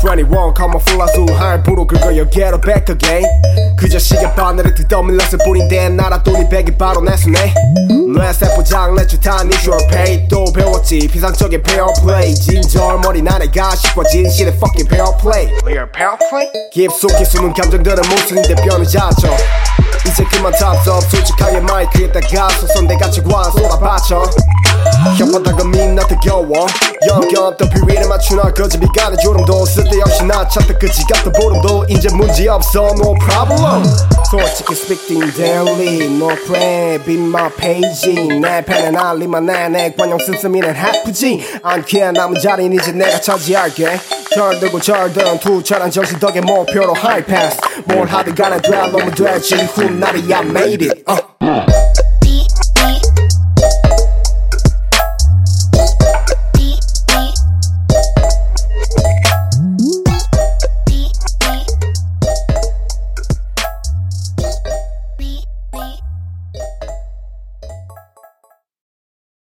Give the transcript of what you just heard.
21, come on, full of soul, high, put a girl, you get it back again. Cause you see your partner, it's the dumb, let's put in there, not a dolly bag, it's bottle, that's me. No, I said, put down, let you tie, need your pay, don't pay what you, he's on chug, it's pay or play. Jeans are money, not a guy, she's what jeans, she's a fucking pay or play. Clear, pay or play? Keep soaking, soon, come to the most, you need to be 그만 답답 솔직하게 마이크에다가 소선대같이 관 쏟아받쳐 혓바닥은 민나한테 겨워 영겹던 비위를 맞추나 거짓비간의 주름도 쓸데없이 나 찾다 그지 같은 보름도 이제 문제없어. No problem. 솔직히 speaking daily no plan be my page. 내 펜에 날리만 내내 관용 씀씀이는 하프지. 않게 남은 자리는 이제 내가 차지할게 절들고 절든 투철한 정신 덕에 목표로 high pass 뭘 하든 간에 돼 너무 되지 훗날이 I made it uh.